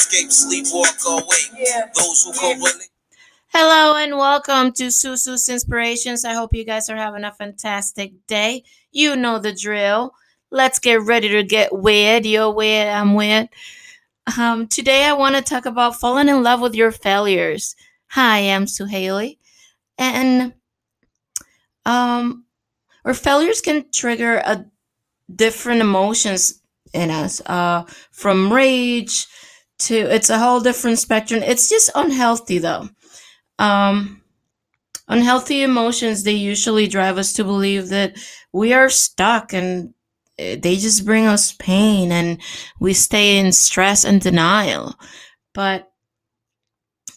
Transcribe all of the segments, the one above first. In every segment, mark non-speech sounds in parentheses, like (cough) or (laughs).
escape, sleep, walk awake. Yeah. Those who come willing. Hello and welcome to Susu's Inspirations. I hope you guys are having a fantastic day. You know the drill. Let's get ready to get weird. You're weird, I'm weird. Um, today I want to talk about falling in love with your failures. Hi, I'm Sue Haley. And um our failures can trigger a different emotions in us. Uh from rage to it's a whole different spectrum. It's just unhealthy though. Um, unhealthy emotions they usually drive us to believe that we are stuck and eh, they just bring us pain and we stay in stress and denial. But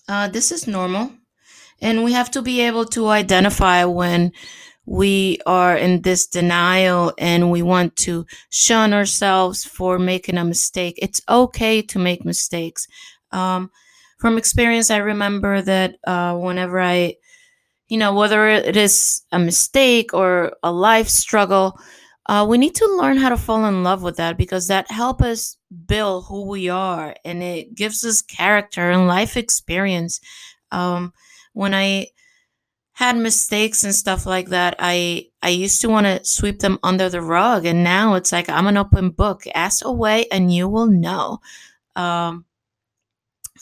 uh, this is normal. And we have to be able to identify when we are in this denial and we want to shun ourselves for making a mistake it's okay to make mistakes um, from experience, I remember that uh, whenever I, you know, whether it is a mistake or a life struggle, uh, we need to learn how to fall in love with that because that helps us build who we are and it gives us character and life experience. Um, when I had mistakes and stuff like that, I I used to want to sweep them under the rug, and now it's like I'm an open book. Ask away, and you will know. Um,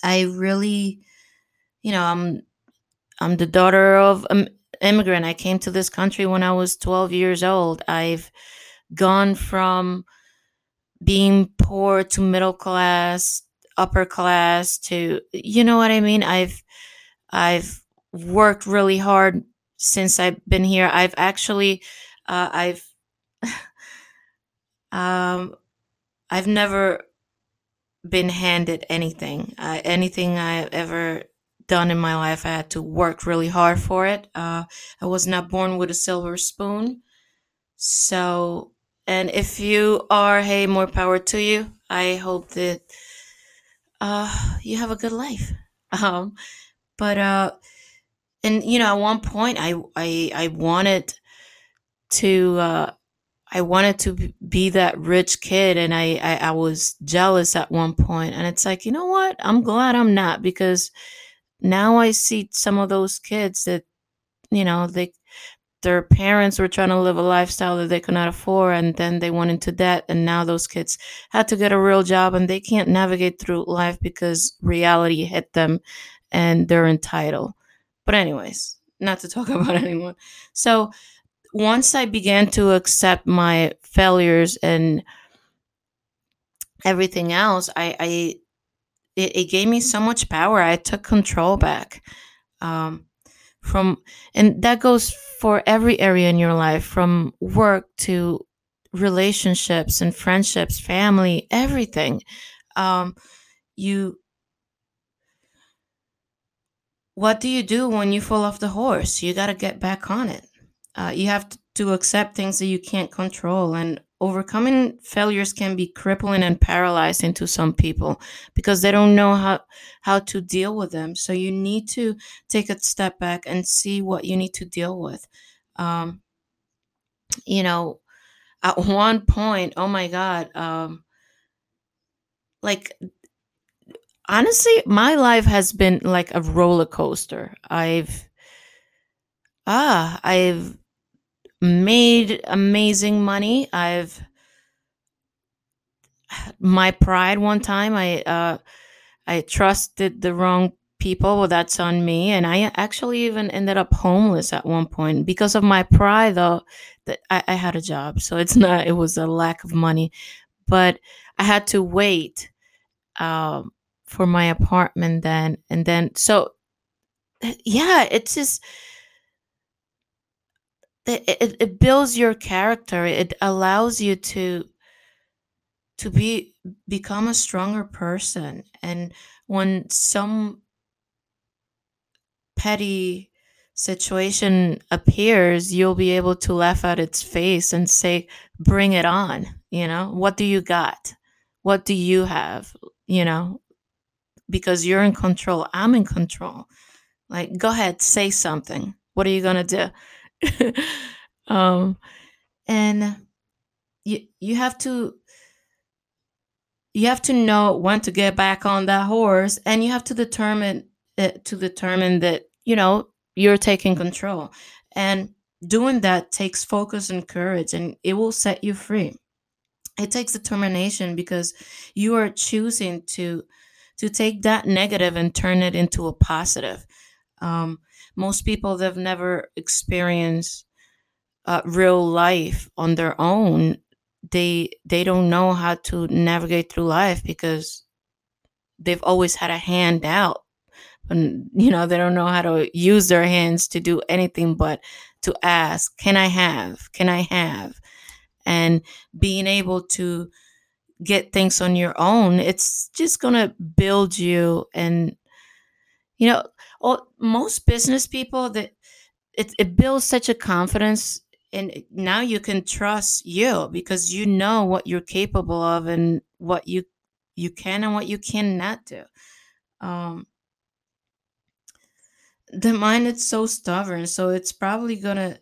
I really, you know, I'm I'm the daughter of an immigrant. I came to this country when I was 12 years old. I've gone from being poor to middle class, upper class to you know what I mean? I've I've worked really hard since I've been here. I've actually uh, I've (laughs) um I've never been handed anything. Uh, anything I've ever done in my life, I had to work really hard for it. Uh, I was not born with a silver spoon. So, and if you are, hey, more power to you. I hope that uh, you have a good life. (laughs) Um, but uh, and you know, at one point, I I I wanted to. Uh, I wanted to be that rich kid and I, I I was jealous at one point and it's like, you know what? I'm glad I'm not because now I see some of those kids that, you know, they their parents were trying to live a lifestyle that they could not afford and then they went into debt and now those kids had to get a real job and they can't navigate through life because reality hit them and they're entitled. But anyways, not to talk (laughs) about anyone. So once I began to accept my failures and everything else, I, I it, it gave me so much power. I took control back. Um, from and that goes for every area in your life, from work to relationships and friendships, family, everything. Um, you what do you do when you fall off the horse? You got to get back on it. Uh, you have to accept things that you can't control, and overcoming failures can be crippling and paralyzing to some people because they don't know how how to deal with them. So you need to take a step back and see what you need to deal with. Um, you know, at (laughs) one point, oh my God, um, like honestly, my life has been like a roller coaster. I've ah, I've made amazing money. I've my pride one time I uh I trusted the wrong people. Well, that's on me. And I actually even ended up homeless at one point because of my pride though that I, I had a job. So it's not it was a lack of money. But I had to wait um for my apartment then and then so eh, yeah, it's just it, it, it builds your character it allows you to to be become a stronger person and when some petty situation appears, you'll be able to laugh at its face and say, bring it on. You know, what do you got? What do you have? You know, because you're in control. I'm in control. Like, go ahead, say something. What are you going to do? (laughs) um, and you, you have to you have to know when to get back on that horse and you have to determine it to determine that you know you're taking control and doing that takes focus and courage and it will set you free it takes determination because you are choosing to to take that negative and turn it into a positive. Um, most people that have never experienced uh, real life on their own they they don't know how to navigate through life because they've always had a hand out. And you know they don't know how to use their hands to do anything but to ask can i have? Can i have? And being able to get things on your own it's just going to build you and you know all, most business people that it, it builds such a confidence and now you can trust you because you know what you're capable of and what you you can and what you cannot do. Um the mind is so stubborn so it's probably gonna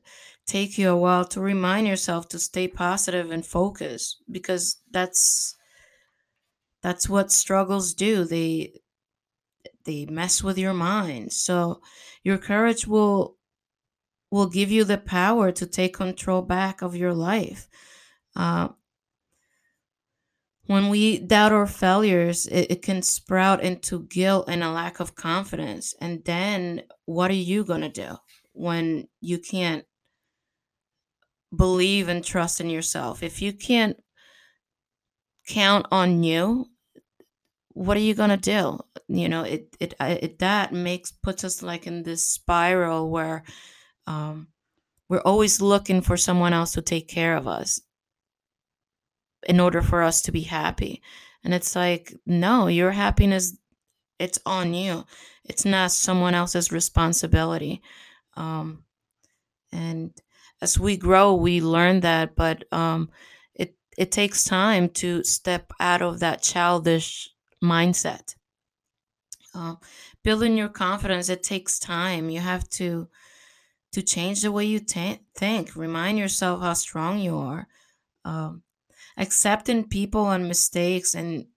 take you a while to remind yourself to stay positive and focus because that's that's what struggles do. They they mess with your mind. So your courage will will give you the power to take control back of your life. Uh, when we doubt our failures it, it can sprout into guilt and a lack of confidence. And then what are you going to do when you can't believe and trust in yourself. If you can't count on you what are you going to do? You know it, it it that makes puts us like in this spiral where um we're always looking for someone else to take care of us in order for us to be happy. And it's like no your happiness it's on you. It's not someone else's responsibility. Um and as we grow we learn that but um it it takes time to step out of that childish mindset. Uh, building your confidence it takes time. You have to to change the way you t- think. Remind yourself how strong you are. Um, accepting people and mistakes and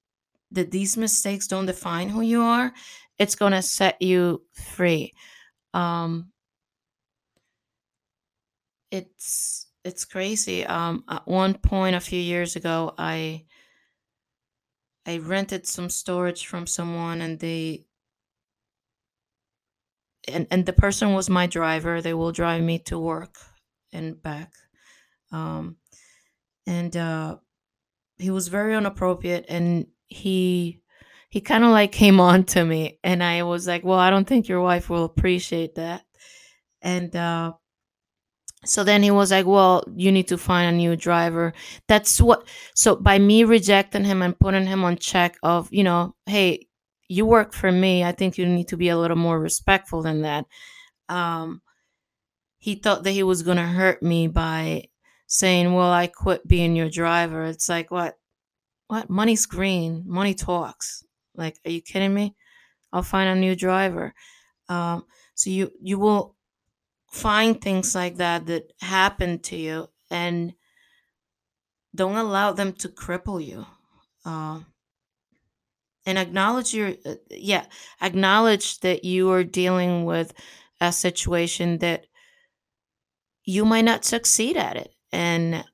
that these mistakes don't define who you are it's going to set you free. Um, it's it's crazy. Um, at one point a few years ago i i rented some storage from someone and they and, and the person was my driver. They will drive me to work and back. Um, and uh, he was very inappropriate and he he kind of like came (laughs) on to me and i was like well i don't think your wife will appreciate that. And uh so then he was like well you need to find a new driver. That's what so by me rejecting him and putting him on check of you know hey you work for me i think you need to be a little more respectful than that um he thought that he was going to hurt me by saying well i quit being your driver. It's like what? What? Money's green. Money talks. Like are you kidding me? I'll find a new driver. Um so you you will find things like that that happen to you and don't allow them to cripple you uh, and acknowledge your uh, yeah acknowledge that you are dealing with a situation that you might not succeed at it. And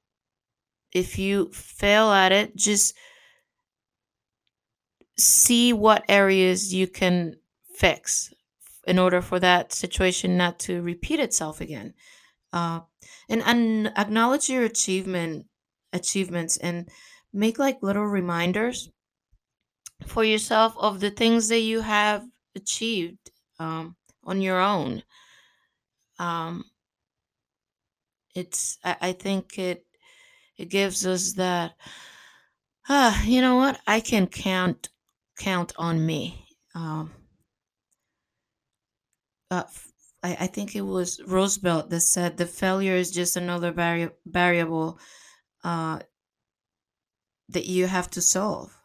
if you fail at it just see what areas you can fix in order for that situation not to repeat itself again. Uh, and acknowledge your achievement achievements and make like little reminders for yourself of the things that you have achieved um, on your own. Um, it's I, I think it it gives us that ah you know what? I can count count on me. Um, uh, I, I think it was Roosevelt that said the failure is just another vari- variable uh, that you have to solve.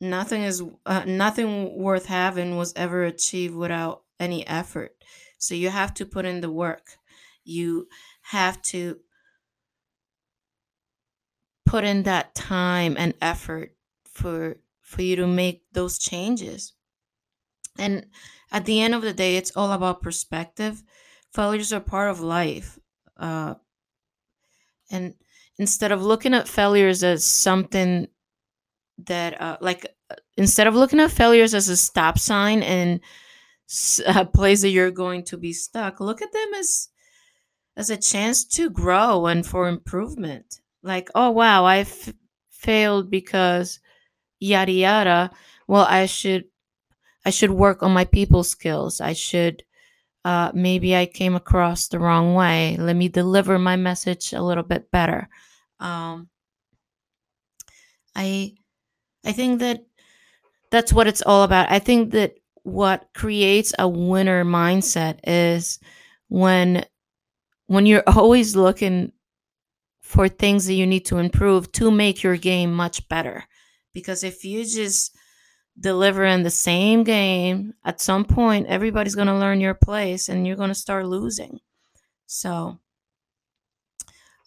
Nothing is uh, nothing worth having was ever achieved without any effort. So you have to put in the work. You have to put in that time and effort for for you to make those changes. And at the end of the day, it's all about perspective. Failures are part of life. Uh, and instead of looking at failures as something that, uh, like, instead of looking at failures as a stop sign and (laughs) a place that you're going to be stuck, look at them as as a chance to grow and for improvement. Like, oh wow, I f- failed because yada yada. Well, I should I should work on my people skills. I should uh, maybe I came across the wrong way. Let me deliver my message a little bit better. Um, I I think that that's what it's all about. I think that what creates a winner mindset is when when you're (laughs) always looking for things that you need to improve to make your game much better. Because if you just deliver in the same game, at some point everybody's going to learn your place and you're going to start losing. So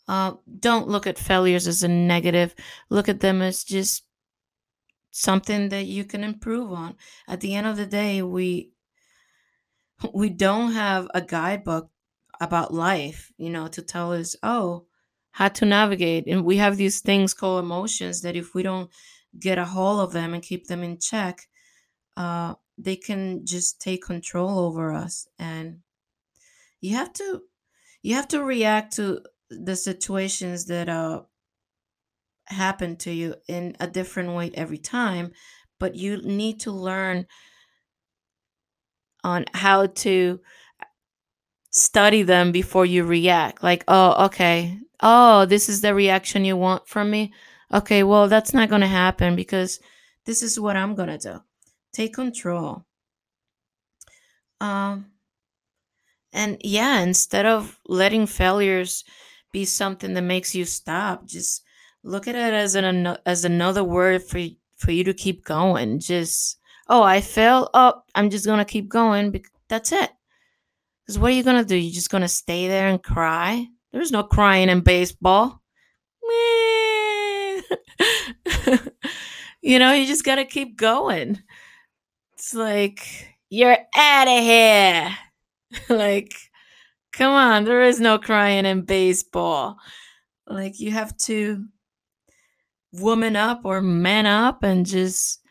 uh, don't look at failures as a negative. Look at them as just something that you can improve on. At the end of the day, we we don't have a guidebook about life, you know, to tell us, oh, how to navigate. And we have these things called emotions that if we don't get a hold of them and keep them in check, uh, they can just take control over us. And you have to you have to react to the situations that uh happen to you in a different way every time, but you need to learn on how to study them before you react. Like, oh, okay. Oh, this is the reaction you want from me. Okay, well, that's not going to happen because this is what I'm going to do. Take control. Um and yeah, instead of letting failures be something that makes you stop, just look at it as an as another word for for you to keep going. Just oh, I failed. Oh, I'm just to keep going. That's it. Because what are you gonna do? You're just gonna stay there and cry? There's no crying in baseball. (laughs) You know, you just gotta keep going. It's like you're out of here. (laughs) like, come on, there is no crying in baseball. Like you have to woman up or man up and just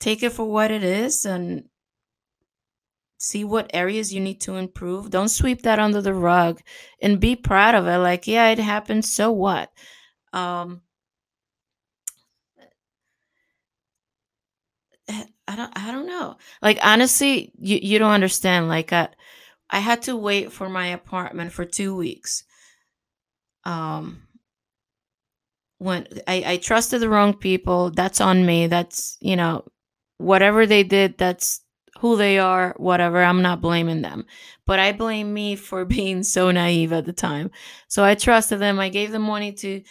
take it for what it is and see what areas you need to improve. Don't sweep that under the rug and be proud of it. Like, yeah, it happened. So what? Um, I don't, I don't know. Like, honestly, you, you don't understand. Like, I, I had to wait for my apartment for two weeks. Um, when I, I trusted the wrong people, that's on me. That's, you know, whatever they did, that's who they are, whatever. I'm not blaming them. But I blame me for (laughs) being so naive at the time. So I trusted them. I gave them money to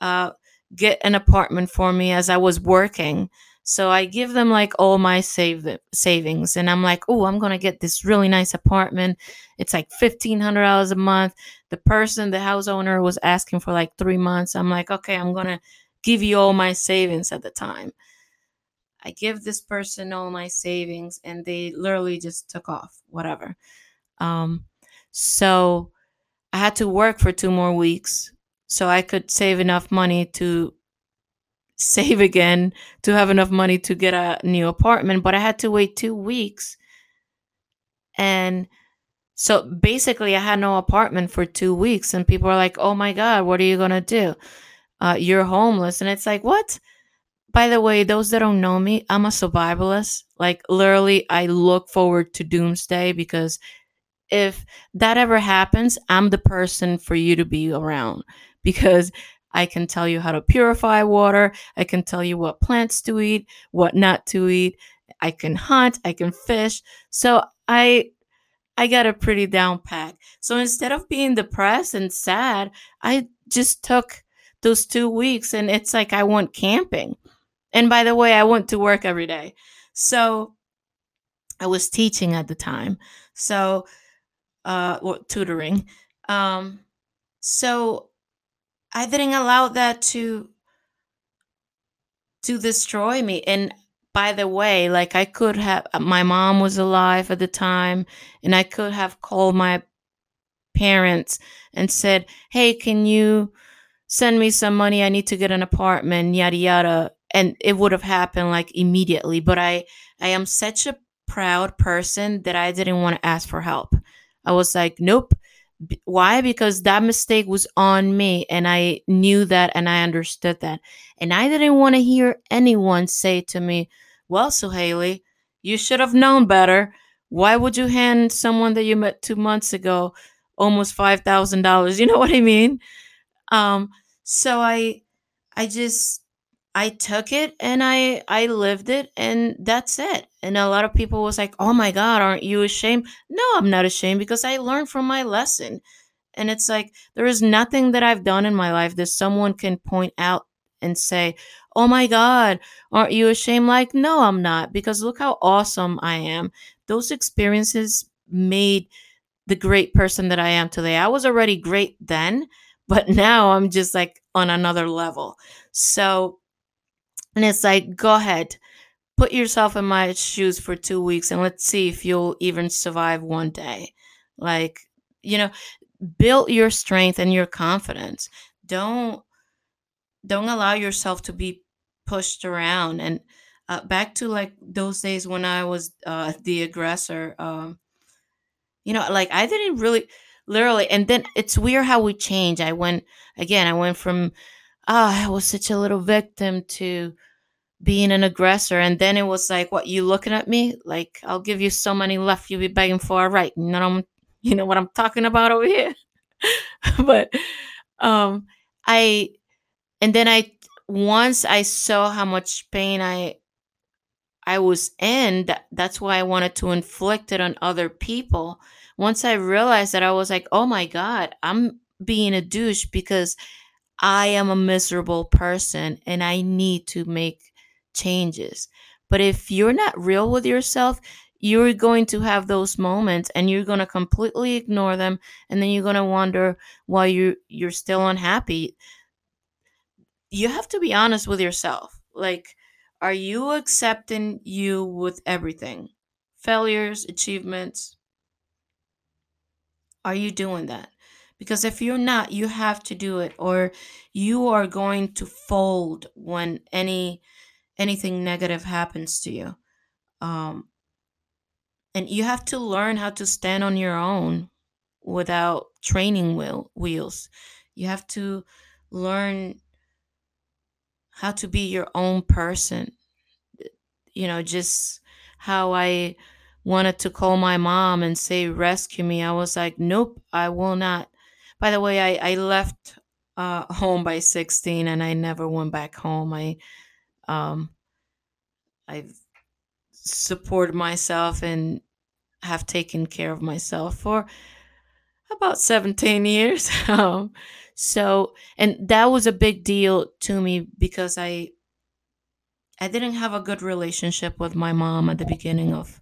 uh, get an apartment for me as I was working. So I give them like all my save savings, and I'm like, oh, I'm gonna get this really nice apartment. It's like fifteen hundred dollars a month. The person, the house owner, was asking for like three months. I'm like, okay, I'm gonna give you all my savings at the time. I give this person all my savings, and they literally just took off, whatever. Um, so I had to work for two more weeks so I could save enough money to save again to have enough money to get a new apartment. But I had to wait two weeks. And so basically, I had no apartment for two weeks. And people are like, oh my God, what are you going to do? Uh, you're homeless. And it's like, what? By the way, those that don't know me, I'm a survivalist. Like, literally, I look forward to doomsday because if that ever happens, I'm the person for you to be around because I can tell you how to purify water. I can tell you what plants to eat, what not to eat. I can hunt, I can fish. So I I got a pretty down pack. So instead of being depressed and sad, I just took those two weeks and it's like I went camping. And by the way, I went to work every day. So I was teaching at the time. So uh well, tutoring. Um so I didn't allow that to to destroy me. And by the way, like I could have my mom was alive at the time and I could have called my parents and said, "Hey, can you send me some money? I need to get an apartment, yada yada." And it would have happened like immediately, but I I am such a proud person that I didn't want to ask for help. I was like, "Nope." Why? Because that mistake was on me and I knew that and I understood that. And I didn't want to hear anyone say to me, "Well, so Haley, you should have known better. Why would you hand someone that you met 2 months ago almost $5,000. (laughs) You know what I mean? Um so I I just I took it and I I lived it and that's it. And a lot of people was like, "Oh my god, aren't you ashamed?" No, I'm not ashamed because I learned from my lesson. And it's like there is nothing that I've done in my life that someone can point out and say, "Oh my god, aren't you ashamed?" Like, "No, I'm not because look how awesome I am." Those experiences made the great person that I am today. I was already great then, but (laughs) now I'm just like on another level. So, and it's like, go ahead, put yourself in my shoes for two weeks and let's see if you'll even survive one day. Like, you know, build your strength and your confidence. Don't don't allow yourself to be pushed around and uh, back to like those days when I was uh, the aggressor. Um, you know, like I didn't really literally and then it's weird how we change. I went again, I went from oh, I was such a little victim to being an aggressor and then it was like, what, you looking at me? Like I'll give you so many left you'll be begging for, right? You know I'm (laughs) you know what I'm talking about over here? (laughs) but um I and then I once I saw how much pain I I was in, that, that's why I wanted to inflict it on other people. Once I realized that, I was like, oh my God, I'm being a douche because I am a miserable person and I need to make changes. But if you're not real with yourself, you're going to have those moments and you're going to completely ignore them and then you're going to wonder why you you're still unhappy you have to be honest with yourself. Like, are you accepting you with everything? Failures, achievements, are you doing that? Because if you're not, you have to do it or you are going to fold when any anything negative happens to you. Um and you have to learn how to stand on your own without training wheel, wheels. You have to learn how to be your own person you know, just how I wanted to call my mom and say, rescue me. I was like, nope, I will not. By the way, I, I left uh, home by 16 and I never went back home. I, um, I've supported myself and have taken care of myself for about 17 years. (laughs) um, so, and that was a big deal to me because I I didn't have a good relationship with my mom at the beginning of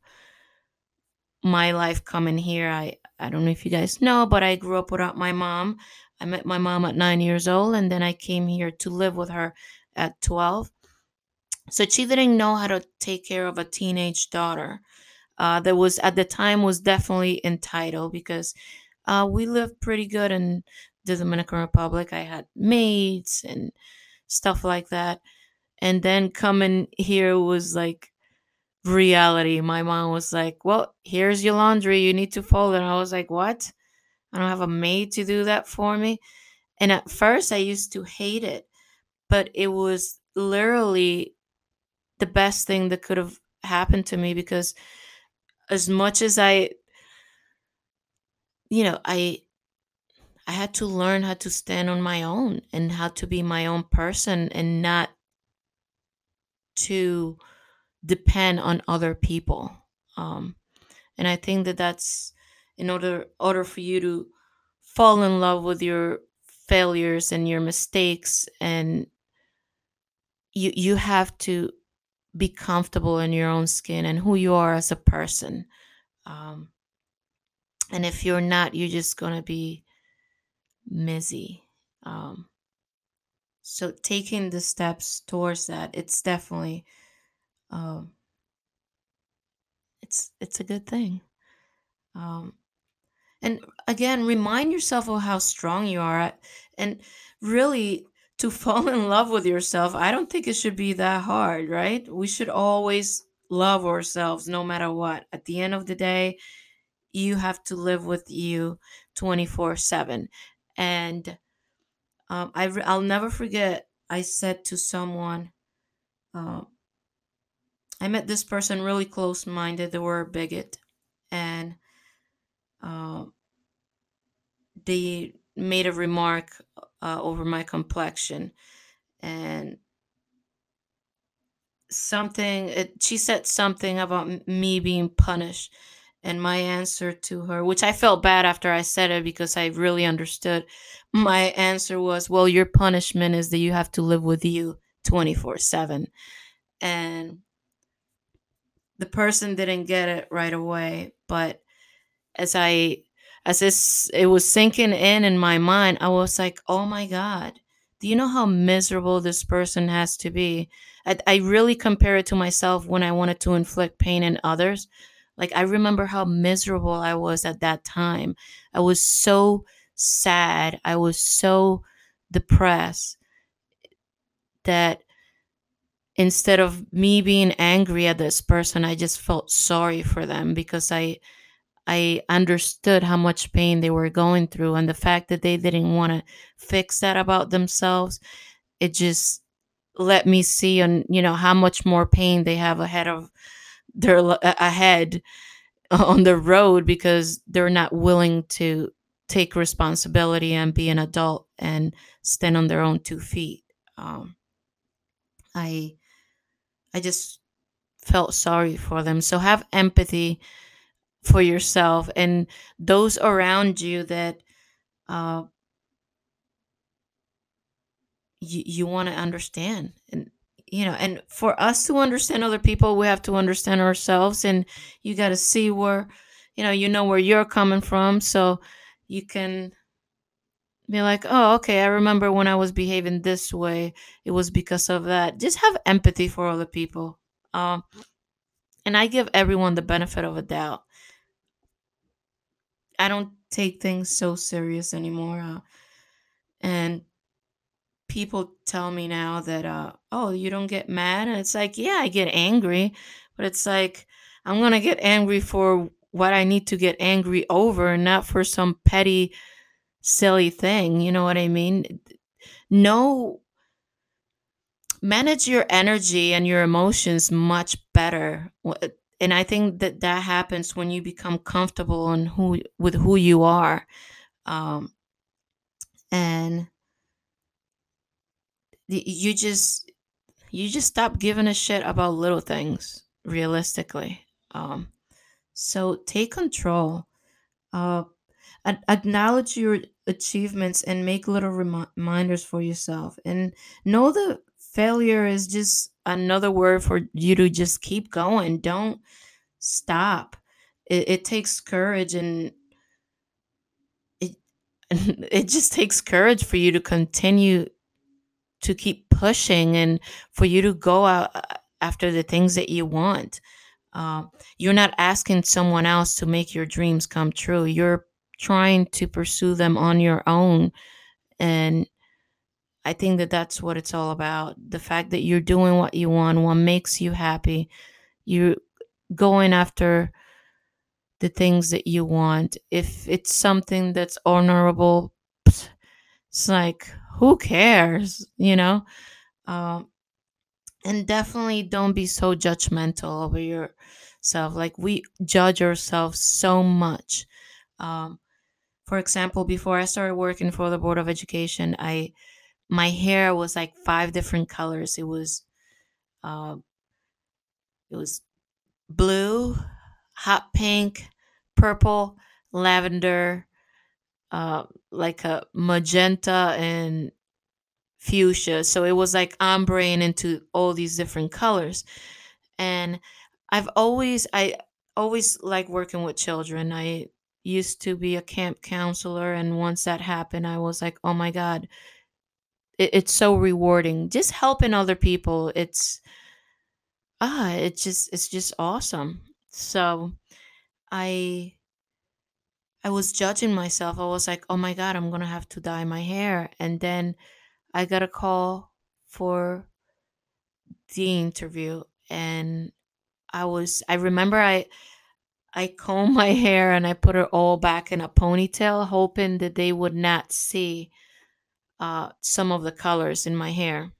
my life coming here. I I don't know if you guys know, but I grew up without my mom. I met my mom at 9 years old and then I came here to live with her at 12. So she didn't know how to take care of a teenage daughter. Uh, that was at the time was definitely entitled because uh, we lived pretty good in the Dominican Republic. I had maids and stuff like that and then coming here was like reality. My mom was like, "Well, here's your laundry. You need to fold it." And I was like, "What? I don't have a maid to do that for me." And at first, I used to hate it, but it was literally the best thing that could have happened to me because as much as I, you know, I I had to learn how to stand on my own and how to be my own person and not to depend on other people. Um, and I think that that's in order order for you to fall in love with your failures and your mistakes and you you have to be comfortable in your own skin and who you are as a person um, and if you're not you're just gonna be mizzy um, so taking the steps towards that it's definitely um, it's it's a good thing. Um, and again remind yourself of how strong you are and really to (laughs) fall in love with yourself i don't think it should be that hard right? We should always love ourselves no matter what. At the end of the day you have to live with you 24 7 and um, I, i'll never forget i said to someone uh, i met this person really close minded they were a bigot. And uh, they made a remark uh, over my complexion. And something it, she said something about me being punished. And my answer to her which i felt bad after i said it because i really understood. My answer was well your punishment is that you have to live with you 24 7 and the person didn't get it right away but as i as this it was sinking in in my mind i was like oh my god do you know how miserable this person has to be? I, I really compare it to myself when i wanted to inflict pain in others. Like i remember how miserable i was at that time. I was so sad. I was so depressed that instead of me being angry at this person i just felt sorry for them because i I understood how much pain they were going through and the fact that they didn't want to fix that about themselves it just let me see on you know how much more pain they have ahead of their ahead (laughs) on the road because they're not willing to take responsibility and be an adult and stand on their own two feet. Um, i i just felt sorry for them. So have empathy for yourself and those around you that uh, you, you want to understand and you know and for us to understand other people we have to understand ourselves and you got to see where you know you know where you're coming from. So you can be like oh okay i remember when i was behaving this way it was because of that. Just have empathy for other people um and i give everyone the benefit of a doubt. I don't take things so serious anymore uh, and people tell me now that uh oh you don't get mad? And it's like yeah i get angry but it's like i'm gonna get angry for what i need to get angry over not for some petty silly thing you know what i mean? No manage your energy and your emotions much better. And i think that that happens when you become comfortable on who with who you are um and you just you just stop giving a shit about little things realistically. Um so take control uh acknowledge your achievements and make little remi- reminders for yourself and know that failure is just another word for you to just keep going don't stop it, it takes courage and it (laughs) it just takes courage for you to continue to keep pushing and for you to go out uh, after the things that you want. Um, you're not asking someone else to make your dreams come true. You're trying to pursue them on your own. And I think that that's what it's all about. The fact that you're doing what you want, what makes you happy. You're going after the things that you want. If it's something that's honorable, it's like, who cares? You know? Um, and definitely don't be so judgmental over yourself like we judge ourselves so much um, for example before i started working for the board of education i my hair was like five different colors it was uh, it was blue hot pink purple lavender, uh, like a magenta and fuchsia. So it was like ombreing into all these different colors. And I've always I always like working with children. I used to be a camp counselor and once that happened I was like, "Oh my god, it, it's so rewarding just helping other people. It's ah, it's just it's just awesome." So, I I was judging myself. I was like, "Oh my god, I'm to have to dye my hair." And then I got a call for the interview and I was I remember I I combed my hair and I put it all back in a ponytail hoping that they would not see uh some of the colors in my hair.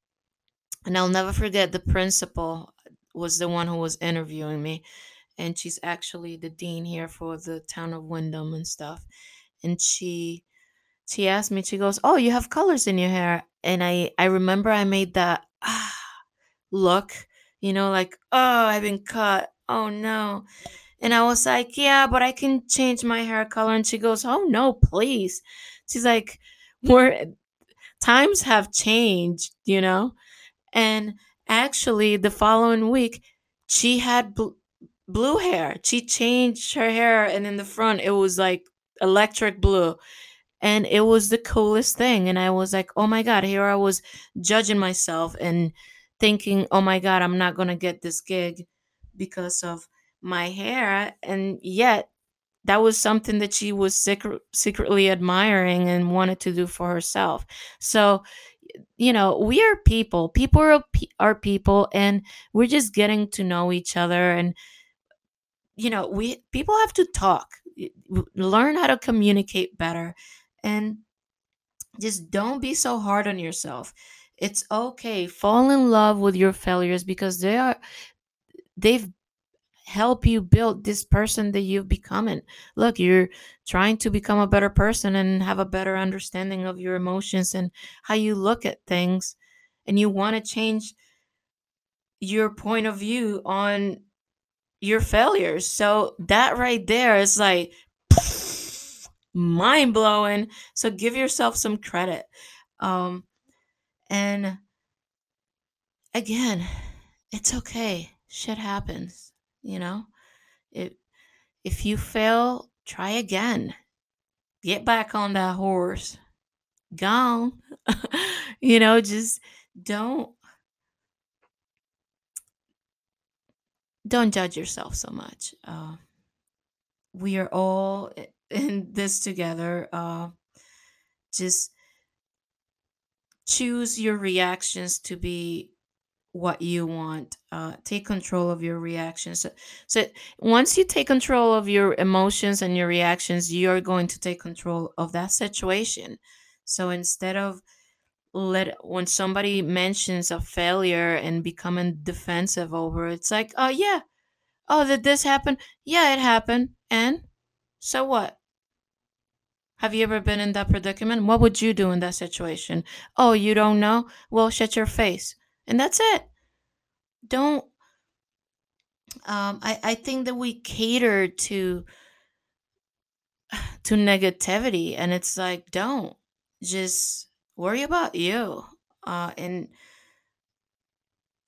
And I'll never forget the principal was the one who was interviewing me and she's actually the dean here for the town of Wyndham and stuff. And she she asked me she goes, "Oh, you have colors in your hair." And I I remember I made that ah look, you know, like, oh, I've been cut. Oh no. And I was like, yeah, but I can change my hair color. And she goes, oh no, please. She's like, we're times have changed, you know? And actually, the following week, she had bl- blue hair. She changed her hair, and in the front, it was like electric blue and it was the coolest thing and i was like oh my god here i was judging myself and thinking oh my god i'm not going to get this gig because of my hair and yet that was something that she was secret, secretly admiring and wanted to do for herself. So you know we are people people are, are people and we're just getting to know each other and you know we people have to talk learn how to communicate better and just don't be so hard on yourself. It's okay fall in love with your failures because they are they've helped you build this person that you've becoming look you're trying to become a better person and have a better understanding of your emotions and how you look at things and you want to change your point of view on your failures so that right there is like (laughs) mind blowing. So give yourself some credit. Um, and again, it's okay. Shit happens. You know, if if you fail, try again. Get back on that horse. Gone. (laughs) you know, just don't don't judge yourself so much. Uh, we are all in this together. Uh, just choose your reactions to be what you want. Uh, take control of your reactions. So, so once you take control of your emotions and your reactions, you're going to take control of that situation. So instead of let when somebody mentions a failure and becoming defensive over it, it's like, oh yeah, oh did this happen? Yeah, it happened. And so what? Have you ever been in that predicament? What would you do in that situation? Oh, you don't know? Well, shut your face. And that's it. Don't um I, I think that we cater to (sighs) to negativity and it's like don't just worry about you. Uh and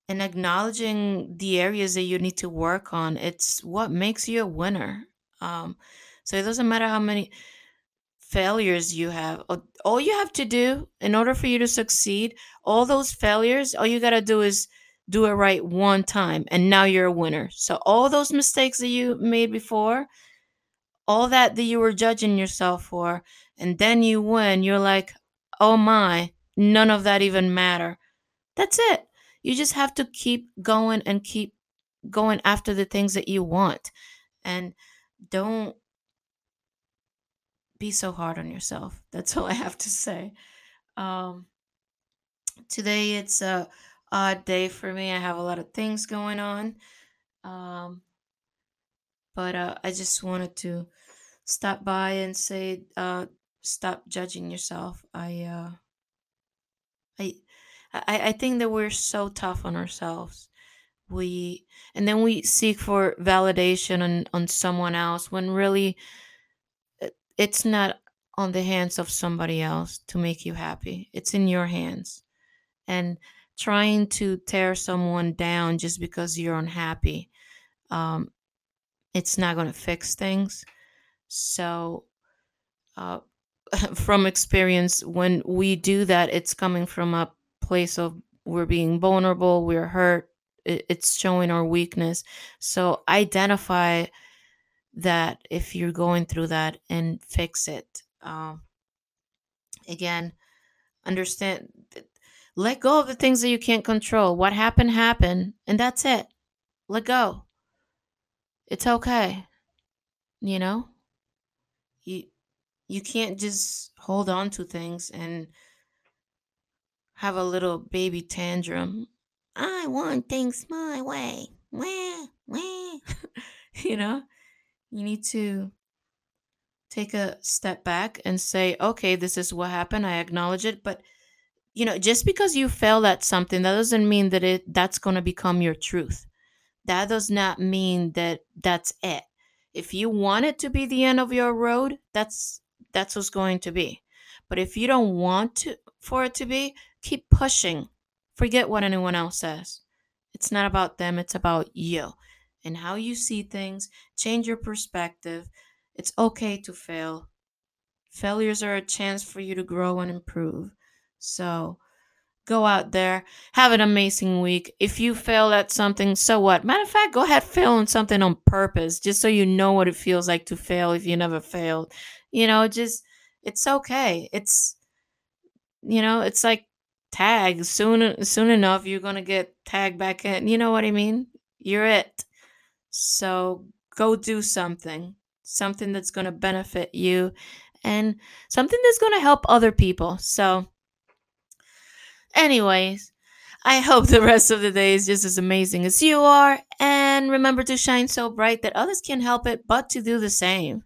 and acknowledging the areas that you need to work on. It's what makes you a winner. Um so it doesn't matter how many failures you have. All you have to do in order for you to succeed, all those failures, all you got to do is do it right one time and now you're a winner. So all those mistakes that you made before, all that that you were judging yourself for, and then you win, you're like, "Oh my, none of that even matter." That's it. You just have to keep going and keep going after the things that you want. And don't be so hard on yourself. (laughs) That's all I have to say. Um, today it's a odd day for me. I have a lot of things going on. Um, but uh, I just wanted to stop by and say, uh, stop judging yourself. I, uh, I, I, I think that we're so tough on ourselves. We and then we seek for validation on on someone else when really it's not on the hands of somebody else to make you happy. It's in your hands. And trying to tear someone down just because you're unhappy, um, it's not going to fix things. So, uh, (laughs) from experience, when we do that, it's coming from a place of we're being vulnerable, we're hurt, it's showing our weakness. So, identify that if you're going through that and fix it. Um, again, understand, let go of the things that you can't control. What happened, happened, and that's it. Let go. It's okay. You know? You you can't just hold on to things and have a little baby tantrum. I want things my way. Wah, wah. (laughs) you know? You need to take a step back and say, okay, this is what happened. I acknowledge it. But, you know, just because you failed at something, that doesn't mean that it that's going to become your truth. That does not mean that that's it. If you want it to be the end of your road, that's that's what's going to be. But if you don't want to for it to be, keep pushing. Forget what anyone else says. It's not about them, it's about you and how you see things. Change your perspective. It's okay to fail. Failures are a chance for you to grow and improve. So go out there, have an amazing week. If you fail at something, so what? Matter of fact, go ahead, fail on something on purpose, just so you know what it feels like to fail if you never failed. You know, just it's okay. It's you know, it's like tag. Soon soon enough you're gonna get tagged back in. You know what I mean? You're it. So go do something, something that's going to benefit you and something that's going to help other people. So, anyways, I hope the rest of the day is just as amazing as you are. And remember to shine so bright that others can't help it but to do the same.